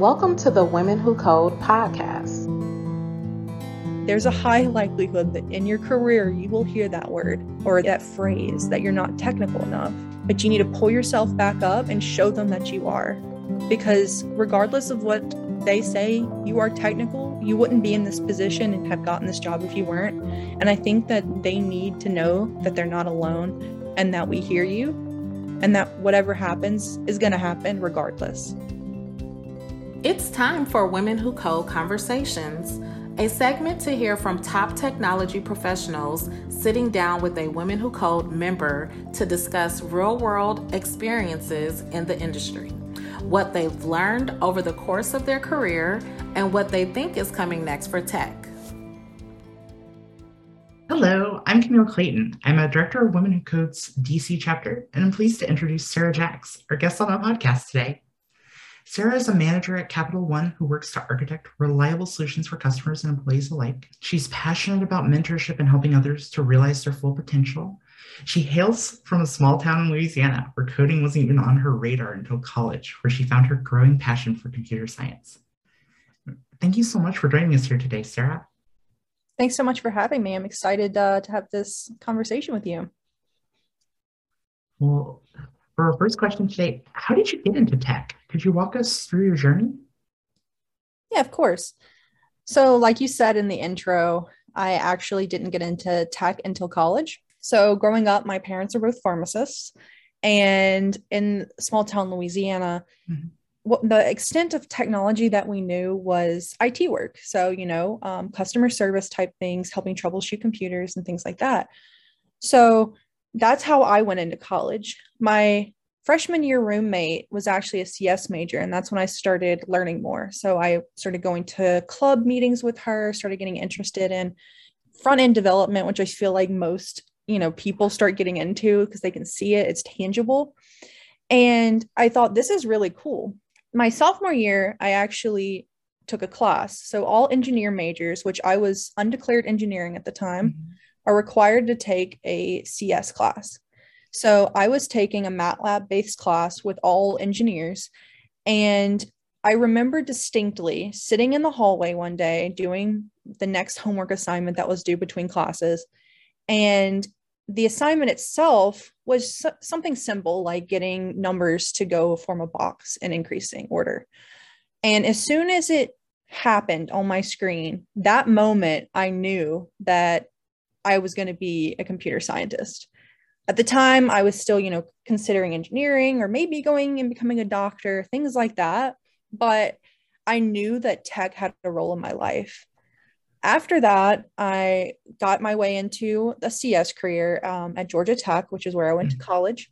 Welcome to the Women Who Code podcast. There's a high likelihood that in your career you will hear that word or that phrase that you're not technical enough, but you need to pull yourself back up and show them that you are. Because regardless of what they say you are technical, you wouldn't be in this position and have gotten this job if you weren't. And I think that they need to know that they're not alone and that we hear you and that whatever happens is going to happen regardless. It's time for Women Who Code Conversations, a segment to hear from top technology professionals sitting down with a Women Who Code member to discuss real world experiences in the industry, what they've learned over the course of their career, and what they think is coming next for tech. Hello, I'm Camille Clayton. I'm a director of Women Who Code's DC chapter, and I'm pleased to introduce Sara Jacks, our guest on our podcast today. Sara is a manager at Capital One who works to architect reliable solutions for customers and employees alike. She's passionate about mentorship and helping others to realize their full potential. She hails from a small town in Louisiana where coding wasn't even on her radar until college, where she found her growing passion for computer science. Thank you so much for joining us here today, Sara. Thanks so much for having me. I'm excited uh, to have this conversation with you. Well, for our first question today, how did you get into tech? Could you walk us through your journey? Yeah, of course. So, like you said in the intro, I actually didn't get into tech until college. So, growing up, my parents are both pharmacists. And in small town Louisiana, mm-hmm. what the extent of technology that we knew was IT work. So, you know, um, customer service type things, helping troubleshoot computers and things like that. So, that's how I went into college. My freshman year roommate was actually a CS major, and that's when I started learning more. So I started going to club meetings with her, started getting interested in front end development, which I feel like most you know people start getting into because they can see it, it's tangible. And I thought this is really cool. My sophomore year, I actually took a class. So all engineer majors, which I was undeclared engineering at the time. Mm-hmm are required to take a CS class. So I was taking a MATLAB based class with all engineers. And I remember distinctly sitting in the hallway one day doing the next homework assignment that was due between classes. And the assignment itself was something simple like getting numbers to go form a box in increasing order. And as soon as it happened on my screen, that moment I knew that I was going to be a computer scientist. At the time, I was still, you know, considering engineering or maybe going and becoming a doctor, things like that. But I knew that tech had a role in my life. After that, I got my way into a CS career um, at Georgia Tech, which is where I went to mm-hmm. college.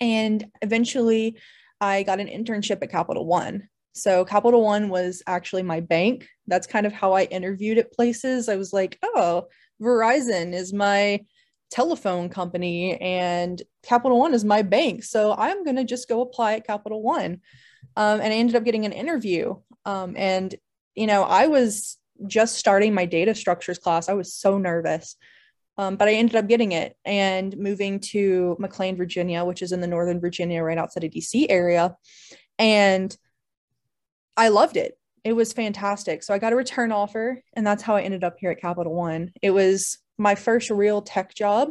And eventually, I got an internship at Capital One. So, Capital One was actually my bank. That's kind of how I interviewed at places. I was like, oh, Verizon is my telephone company and Capital One is my bank. So I'm going to just go apply at Capital One. Um, and I ended up getting an interview. Um, and, you know, I was just starting my data structures class. I was so nervous. Um, but I ended up getting it and moving to McLean, Virginia, which is in the Northern Virginia, right outside of DC area. And I loved it it was fantastic. So I got a return offer, and that's how I ended up here at Capital One. It was my first real tech job.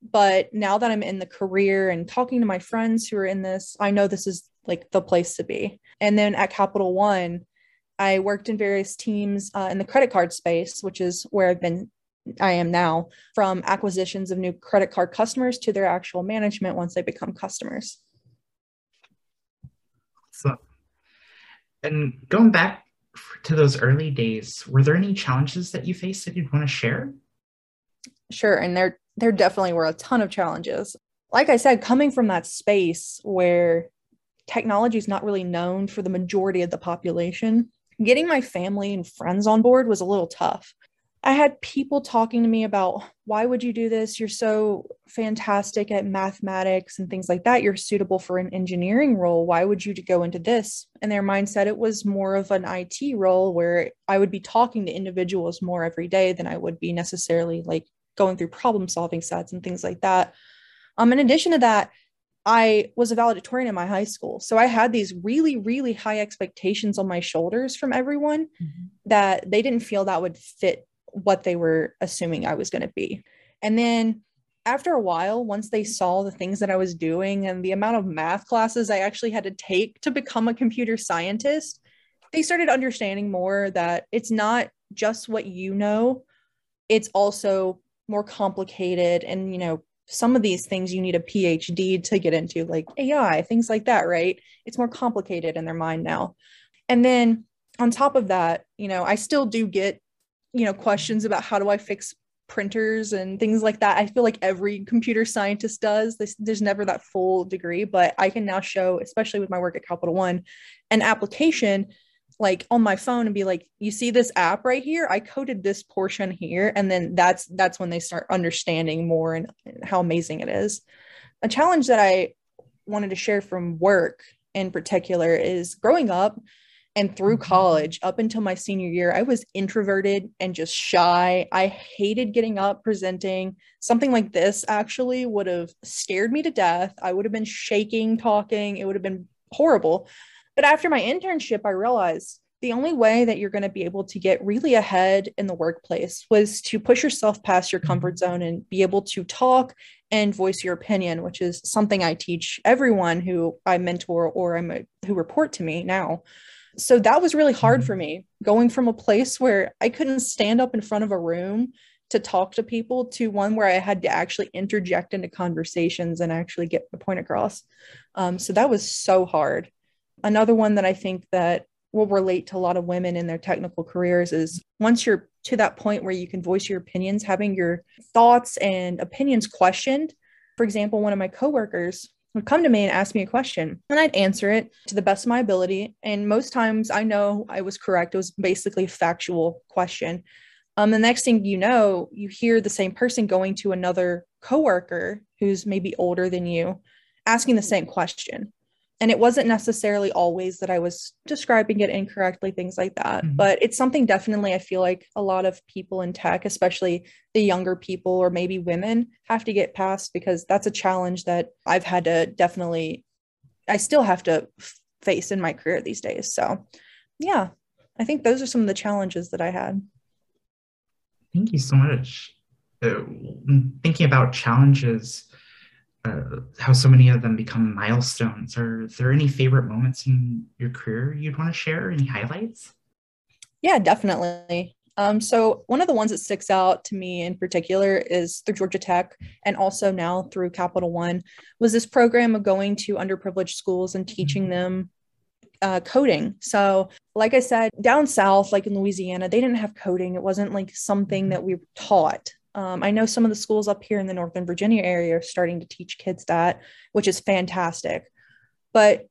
But now that I'm in the career and talking to my friends who are in this, I know this is like the place to be. And then at Capital One, I worked in various teams uh, in the credit card space, which is where I've been, I am now, from acquisitions of new credit card customers to their actual management once they become customers. So and going back to those early days, were there any challenges that you faced that you'd want to share? Sure, and there there definitely were a ton of challenges. Like I said, coming from that space where technology is not really known for the majority of the population, getting my family and friends on board was a little tough. I had people talking to me about why would you do this? You're so fantastic at mathematics and things like that. You're suitable for an engineering role. Why would you go into this? And their mindset, it was more of an IT role where I would be talking to individuals more every day than I would be necessarily like going through problem solving sets and things like that. Um, in addition to that, I was a valedictorian in my high school. So I had these really, really high expectations on my shoulders from everyone mm-hmm. that they didn't feel that would fit what they were assuming I was going to be. And then after a while, once they saw the things that I was doing and the amount of math classes I actually had to take to become a computer scientist, they started understanding more that it's not just what you know, it's also more complicated. And, you know, some of these things you need a PhD to get into, like AI, things like that, right? It's more complicated in their mind now. And then on top of that, you know, I still do get, you know, questions about how do I fix printers and things like that. I feel like every computer scientist does. this, there's never that full degree, but I can now show, especially with my work at Capital One, an application like on my phone and be like you see this app right here i coded this portion here and then that's that's when they start understanding more and, how amazing it is a challenge that i wanted to share from work in particular is growing up and through mm-hmm. college, up until my senior year, I was introverted and just shy. I hated getting up, presenting. Something like this actually would have scared me to death. I would have been shaking, talking. It would have been horrible. But after my internship, I realized the only way that you're going to be able to get really ahead in the workplace was to push yourself past your comfort mm-hmm. zone and be able to talk and voice your opinion, which is something I teach everyone who I mentor or I'm a, who report to me now so that was really hard for mm-hmm. me going from a place where I couldn't stand up in front of a room to talk to people to one where I had to actually interject into conversations and actually get the point across. Um, so that was so hard. Another one that I think that will relate to a lot of women in their technical careers is once you're to that point where you can voice your opinions, having your thoughts and opinions questioned. For example, one of my coworkers would come to me and ask me a question and I'd answer it to the best of my ability. And most times I know I was correct. It was basically a factual question. Um, the next thing you know, you hear the same person going to another coworker who's maybe older than you, asking the same question and it wasn't necessarily always that I was describing it incorrectly, things like that. Mm-hmm. But it's something definitely I feel like a lot of people in tech, especially the younger people or maybe women, have to get past because that's a challenge that I've had to definitely, I still have to face in my career these days. So, yeah, I think those are some of the challenges that I had. Thank you so much. Uh, thinking about challenges, uh, how so many of them become milestones. Are there any favorite moments in your career you'd want to share? Any highlights? Yeah, definitely. Um, so one of the ones that sticks out to me in particular is through Georgia Tech and also now through Capital One was this program of going to underprivileged schools and teaching mm-hmm. them uh, coding. So, like I said, down south, like in Louisiana, they didn't have coding. It wasn't like something mm-hmm. that we taught. Um, I know some of the schools up here in the Northern Virginia area are starting to teach kids that, which is fantastic. But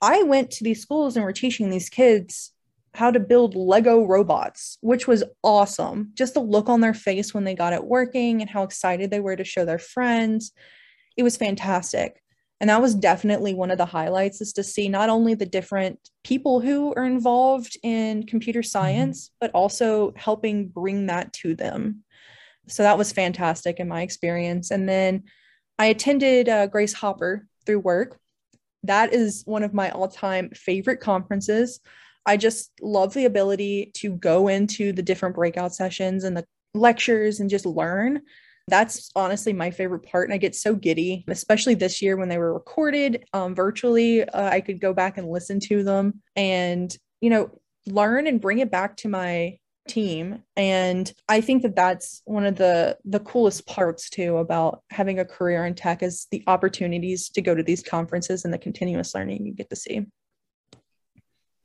I went to these schools and were teaching these kids how to build Lego robots, which was awesome. Just the look on their face when they got it working and how excited they were to show their friends. It was fantastic. And that was definitely one of the highlights is to see not only the different people who are involved in computer mm-hmm. science, but also helping bring that to them so that was fantastic in my experience. And then I attended uh, Grace Hopper through work. That is one of my all time favorite conferences. I just love the ability to go into the different breakout sessions and the lectures and just learn. That's honestly my favorite part. And I get so giddy, especially this year when they were recorded um, virtually. Uh, I could go back and listen to them and, you know, learn and bring it back to my team. And i think that that's one of the the coolest parts too about having a career in tech is the opportunities to go to these conferences and the continuous learning you get to see.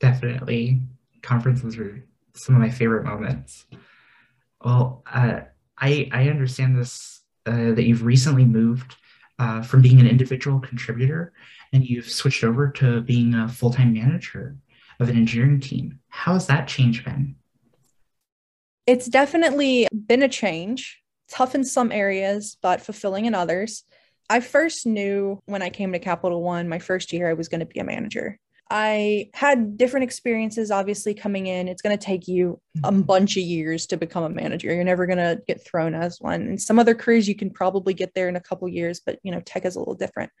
Definitely. Conferences are some of my favorite moments. Well uh, i i understand this uh, that you've recently moved uh, from being an individual contributor and you've switched over to being a full-time manager of an engineering team. How has that change been it's definitely been a change, tough in some areas, but fulfilling in others. I first knew when I came to Capital One, my first year, I was going to be a manager. I had different experiences, obviously, coming in. It's going to take you a mm-hmm. bunch of years to become a manager. You're never going to get thrown as one. And some other careers, you can probably get there in a couple years, but you know, tech is a little different.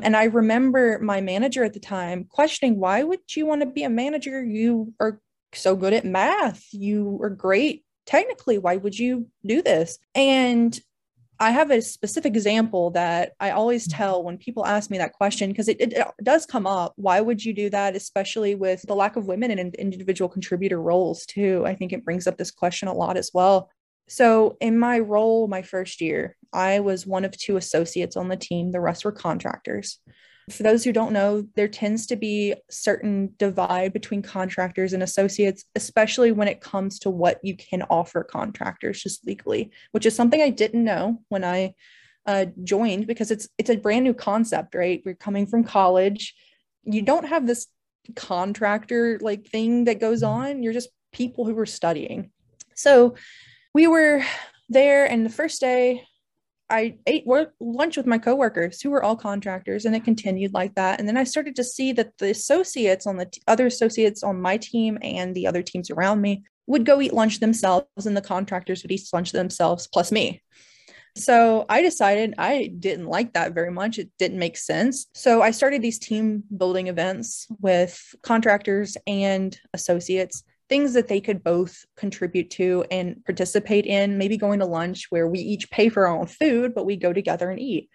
And I remember my manager at the time questioning, why would you want to be a manager? You are so good at math. You are great technically. Why would you do this? And I have a specific example that I always mm-hmm. tell when people ask me that question because it, it, it, does come up. Why would you do that, especially with the lack of women in individual contributor roles, too? I think it brings up this question a lot as well. So, in my role, my first year, I was one of two associates on the team, the rest were contractors. For those who don't know, there tends to be certain divide between contractors and associates, especially when it comes to what you can offer contractors just legally, which is something I didn't know when I uh, joined because it's it's a brand new concept, right? We're coming from college, you don't have this contractor like thing that goes mm-hmm. on. You're just people who were studying. So we were there, and the first day I ate work, lunch with my coworkers who were all contractors, and it continued like that. And then I started to see that the associates on the t- other associates on my team and the other teams around me would go eat lunch themselves, and the contractors would eat lunch themselves plus me. So I decided I didn't like that very much. It didn't make sense. So I started these team building events with contractors and associates things that they could both contribute to and participate in, maybe going to lunch where we each pay for our own food, but we go together and eat.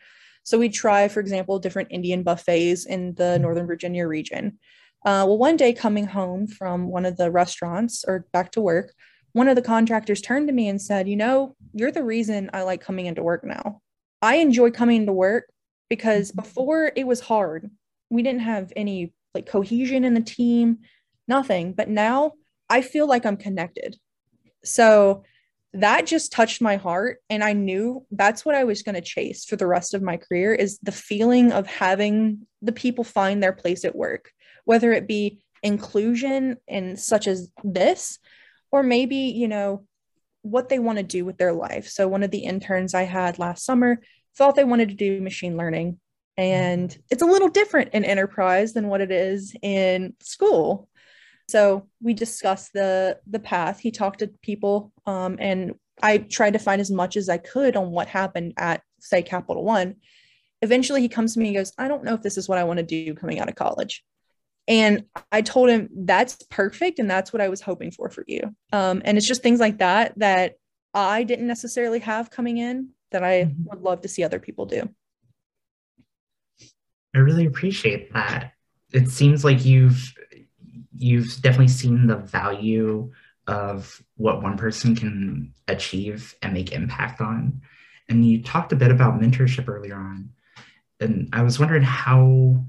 So we try, for example, different Indian buffets in the Northern Virginia region. Uh, well, one day coming home from one of the restaurants or back to work, one of the contractors turned to me and said, You know, you're the reason I like coming into work now. I enjoy coming to work because mm-hmm. before it was hard. We didn't have any like cohesion in the team, nothing. But now I feel like I'm connected. So that just touched my heart and I knew that's what I was going to chase for the rest of my career is the feeling of having the people find their place at work, whether it be inclusion in such as this or maybe, you know, what they want to do with their life. So one of the interns I had last summer thought they wanted to do machine learning and it's a little different in enterprise than what it is in school so we discussed the the path. He talked to people, um, and I tried to find as much as I could on what happened at say Capital One. Eventually, he comes to me and goes, "I don't know if this is what I want to do coming out of college." And I told him that's perfect, and that's what I was hoping for for you. Um, and it's just things like that that I didn't necessarily have coming in that I mm-hmm. would love to see other people do. I really appreciate that. It seems like you've you've definitely seen the value of what one person can achieve and make impact on. And you talked a bit about mentorship earlier on. And I was wondering how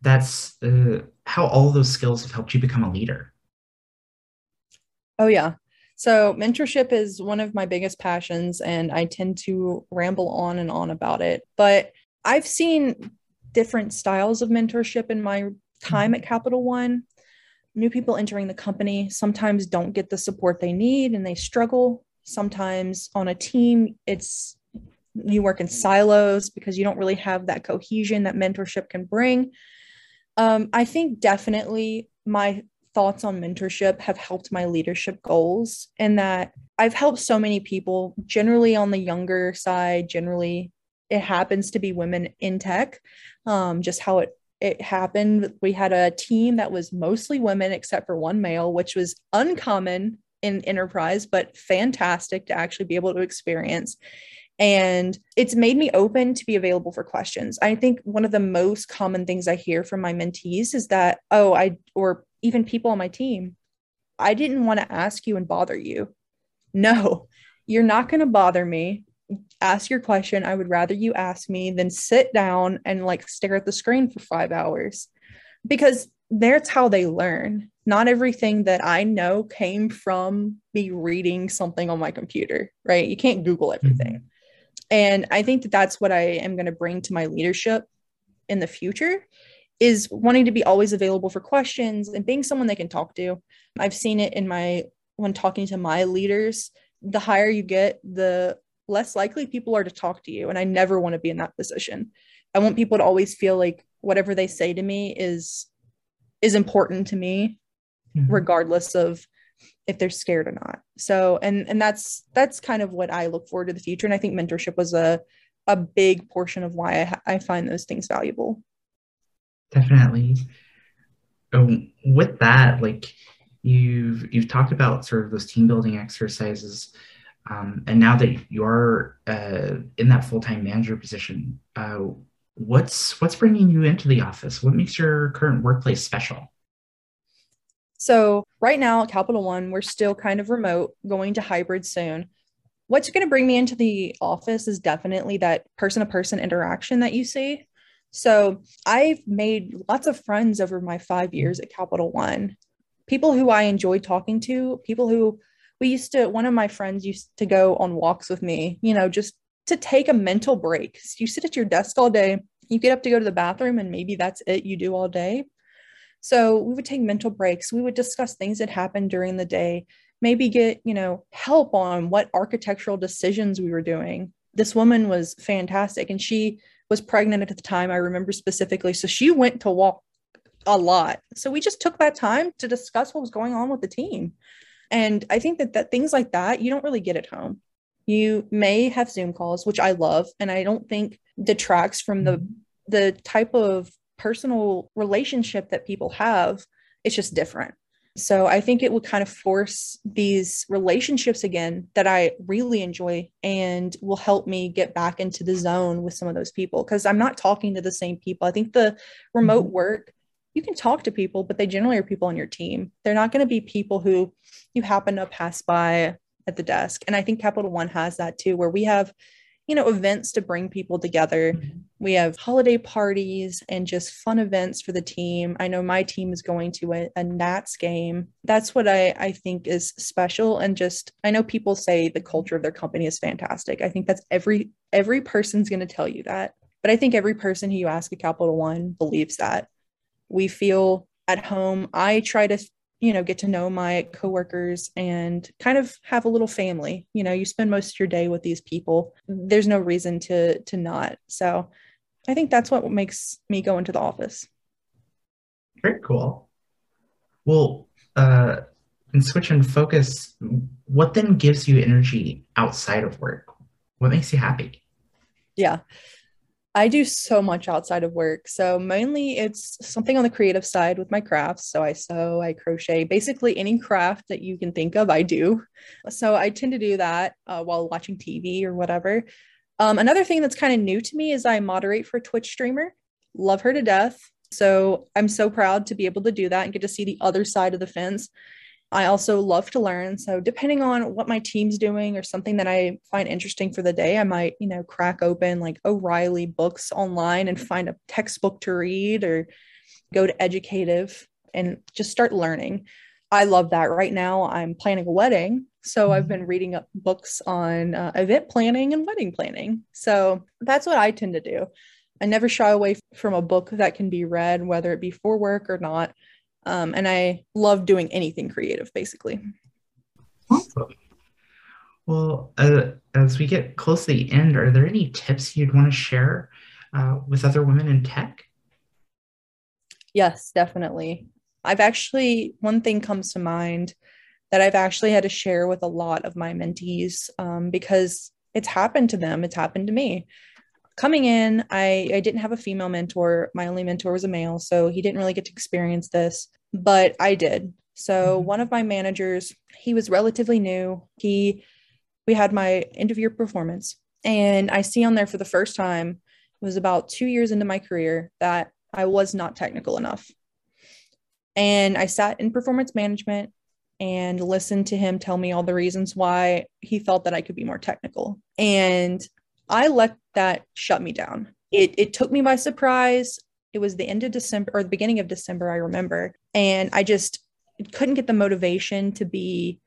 that's uh, how all those skills have helped you become a leader. Oh, yeah. So, mentorship is one of my biggest passions, and I tend to ramble on and on about it. But I've seen different styles of mentorship in my time at Capital One. New people entering the company sometimes don't get the support they need and they struggle. Sometimes on a team, it's you work in silos because you don't really have that cohesion that mentorship can bring. Um, I think definitely my thoughts on mentorship have helped my leadership goals in that I've helped so many people, generally on the younger side, generally it happens to be women in tech, um, just how it it happened. We had a team that was mostly women except for one male, which was uncommon in enterprise, but fantastic to actually be able to experience. And it's made me open to be available for questions. I think one of the most common things I hear from my mentees is that, oh, I, or even people on my team, I didn't want to ask you and bother you. No, you're not going to bother me ask your question. I would rather you ask me than sit down and like stare at the screen for five hours because that's how they learn. Not everything that I know came from me reading something on my computer, right? You can't Google everything. Mm-hmm. And I think that that's what I am going to bring to my leadership in the future is wanting to be always available for questions and being someone they can talk to. I've seen it in my when talking to my leaders, the higher you get, the less likely people are to talk to you. And I never want to be in that position. I want people to always feel like whatever they say to me is is important to me, mm-hmm. regardless of if they're scared or not. So and and that's that's kind of what I look forward to the future. And I think mentorship was a a big portion of why I, I find those things valuable. Definitely. Um, with that, like you've you've talked about sort of those team building exercises, um, and now that you're uh, in that full time manager position, uh, what's what's bringing you into the office? What makes your current workplace special? So right now at Capital One, we're still kind of remote, going to hybrid soon. What's going to bring me into the office is definitely that person to person interaction that you see. So I've made lots of friends over my five years at Capital One. People who I enjoy talking to, people who we used to, one of my friends used to go on walks with me, you know, just to take a mental break. You sit at your desk all day, you get up to go to the bathroom, and maybe that's it you do all day. So we would take mental breaks. We would discuss things that happened during the day, maybe get, you know, help on what architectural decisions we were doing. This woman was fantastic and she was pregnant at the time, I remember specifically. So she went to walk a lot. So we just took that time to discuss what was going on with the team. And I think that, that things like that, you don't really get at home. You may have Zoom calls, which I love, and I don't think detracts from the the type of personal relationship that people have. It's just different. So I think it would kind of force these relationships again that I really enjoy and will help me get back into the zone with some of those people because I'm not talking to the same people. I think the remote mm-hmm. work, you can talk to people, but they generally are people on your team. They're not going to be people who you happen to pass by at the desk. And I think Capital One has that too, where we have you know, events to bring people together. We have holiday parties and just fun events for the team. I know my team is going to a, a Nats game. That's what I, I think is special. And just, I know people say the culture of their company is fantastic. I think that's every, every person's going to tell you that. But I think every person who you ask at Capital One believes that. We feel at home. I try to you know get to know my coworkers and kind of have a little family. You know you spend most of your day with these people. There's no reason to to not. So i think that's what makes me go into the office. Very cool. Well uh and switch and focus. What then gives you energy outside of work? What makes you happy? Yeah I do so much outside of work. So mainly it's something on the creative side with my crafts. So I sew, I crochet, basically any craft that you can think of, I do. So I tend to do that uh, while watching TV or whatever. Um, another thing that's kind of new to me is I moderate for Twitch streamer. Love her to death. So I'm so proud to be able to do that and get to see the other side of the fence. I also love to learn. So depending on what my team's doing or something that I find interesting for the day, I might, you know, crack open like O'Reilly books online and find a textbook to read or go to educative and just start learning. I love that. Right now, I'm planning a wedding. So I've been reading up books on uh, event planning and wedding planning. So that's what I tend to do. I never shy away from a book that can be read, whether it be for work or not. Um, and I love doing anything creative, basically. Awesome. Well, uh, as we get close to the end, are there any tips you'd want to share uh, with other women in tech? Yes, definitely. I've actually, one thing comes to mind that I've actually had to share with a lot of my mentees um, because it's happened to them, it's happened to me coming in, I, I didn't have a female mentor. My only mentor was a male. So he didn't really get to experience this, but I did. So mm-hmm. one of my managers, he was relatively new. He, we had my end of year performance, and I see on there for the first time, it was about two years into my career that I was not technical enough. And I sat in performance management and listened to him tell me all the reasons why he felt that I could be more technical. And I let that shut me down. It, it took me by surprise. It was the end of December or the beginning of December, I remember. And I just couldn't get the motivation to be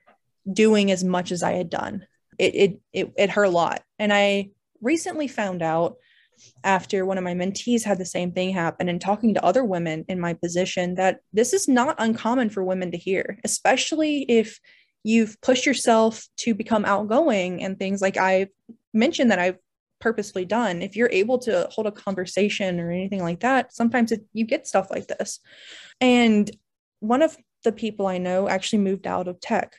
doing as much as I had done. It, it, it, it hurt a lot. And I recently found out after one of my mentees had the same thing happen and talking to other women in my position that this is not uncommon for women to hear, especially if you've pushed yourself to become outgoing and things like I've mentioned that I've purposefully done if you're able to hold a conversation or anything like that sometimes it, you get stuff like this and one of the people i know actually moved out of tech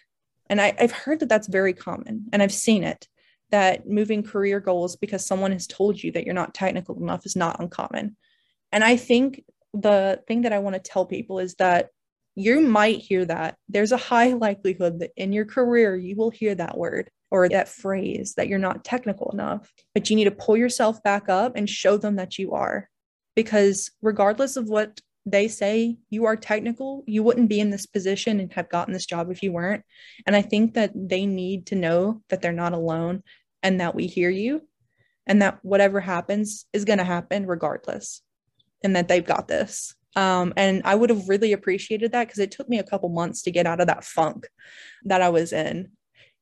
and I, i've heard that that's very common and i've seen it that moving career goals because someone has told you that you're not technical enough is not uncommon. And I think the thing that I want to tell people is that you might hear that. There's a high likelihood that in your career, you will hear that word or that phrase that you're not technical enough, but you need to pull yourself back up and show them that you are. Because regardless of what they say you are technical, you wouldn't be in this position and have gotten this job if you weren't. And I think that they need to know that they're not alone and that we hear you and that whatever happens is going to happen regardless and that they've got this. Um, and I would have really appreciated that because it took me a couple months to get out of that funk that I was in.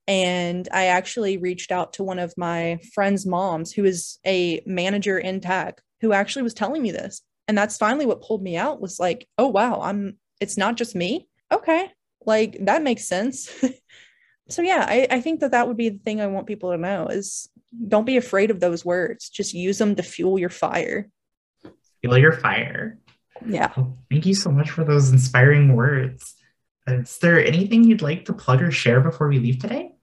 And I actually reached out to one of my friend's moms, who is a manager in tech, who actually was telling me this. And that's finally what pulled me out was like, oh, wow, I'm, it's not just me. Okay. Like that makes sense. so yeah, I, I think that that would be the thing I want people to know is don't be afraid of those words. Just use them to fuel your fire. Fuel your fire. Yeah. Well, thank you so much for those inspiring words. Is there anything you'd like to plug or share before we leave today?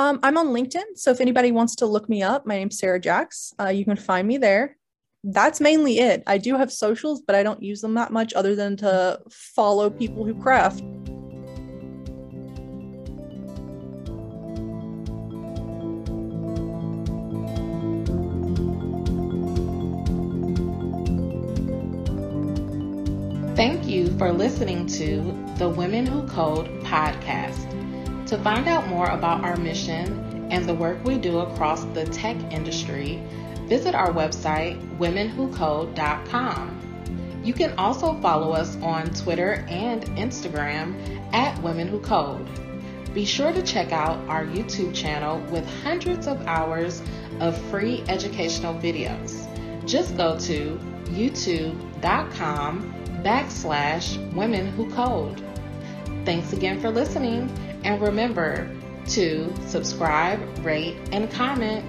Um, I'm on LinkedIn. So if anybody wants to look me up, my name's Sara Jacks. Uh, you can find me there. That's mainly it. I do have socials, but I don't use them that much other than to follow people who craft. Thank you for listening to the Women Who Code podcast. To find out more about our mission and the work we do across the tech industry, visit our website, womenwhocode.com. You can also follow us on Twitter and Instagram at Women Who Code. Be sure to check out our YouTube channel with hundreds of hours of free educational videos. Just go to youtube.com backslash women who code. Thanks again for listening, and remember to subscribe, rate, and comment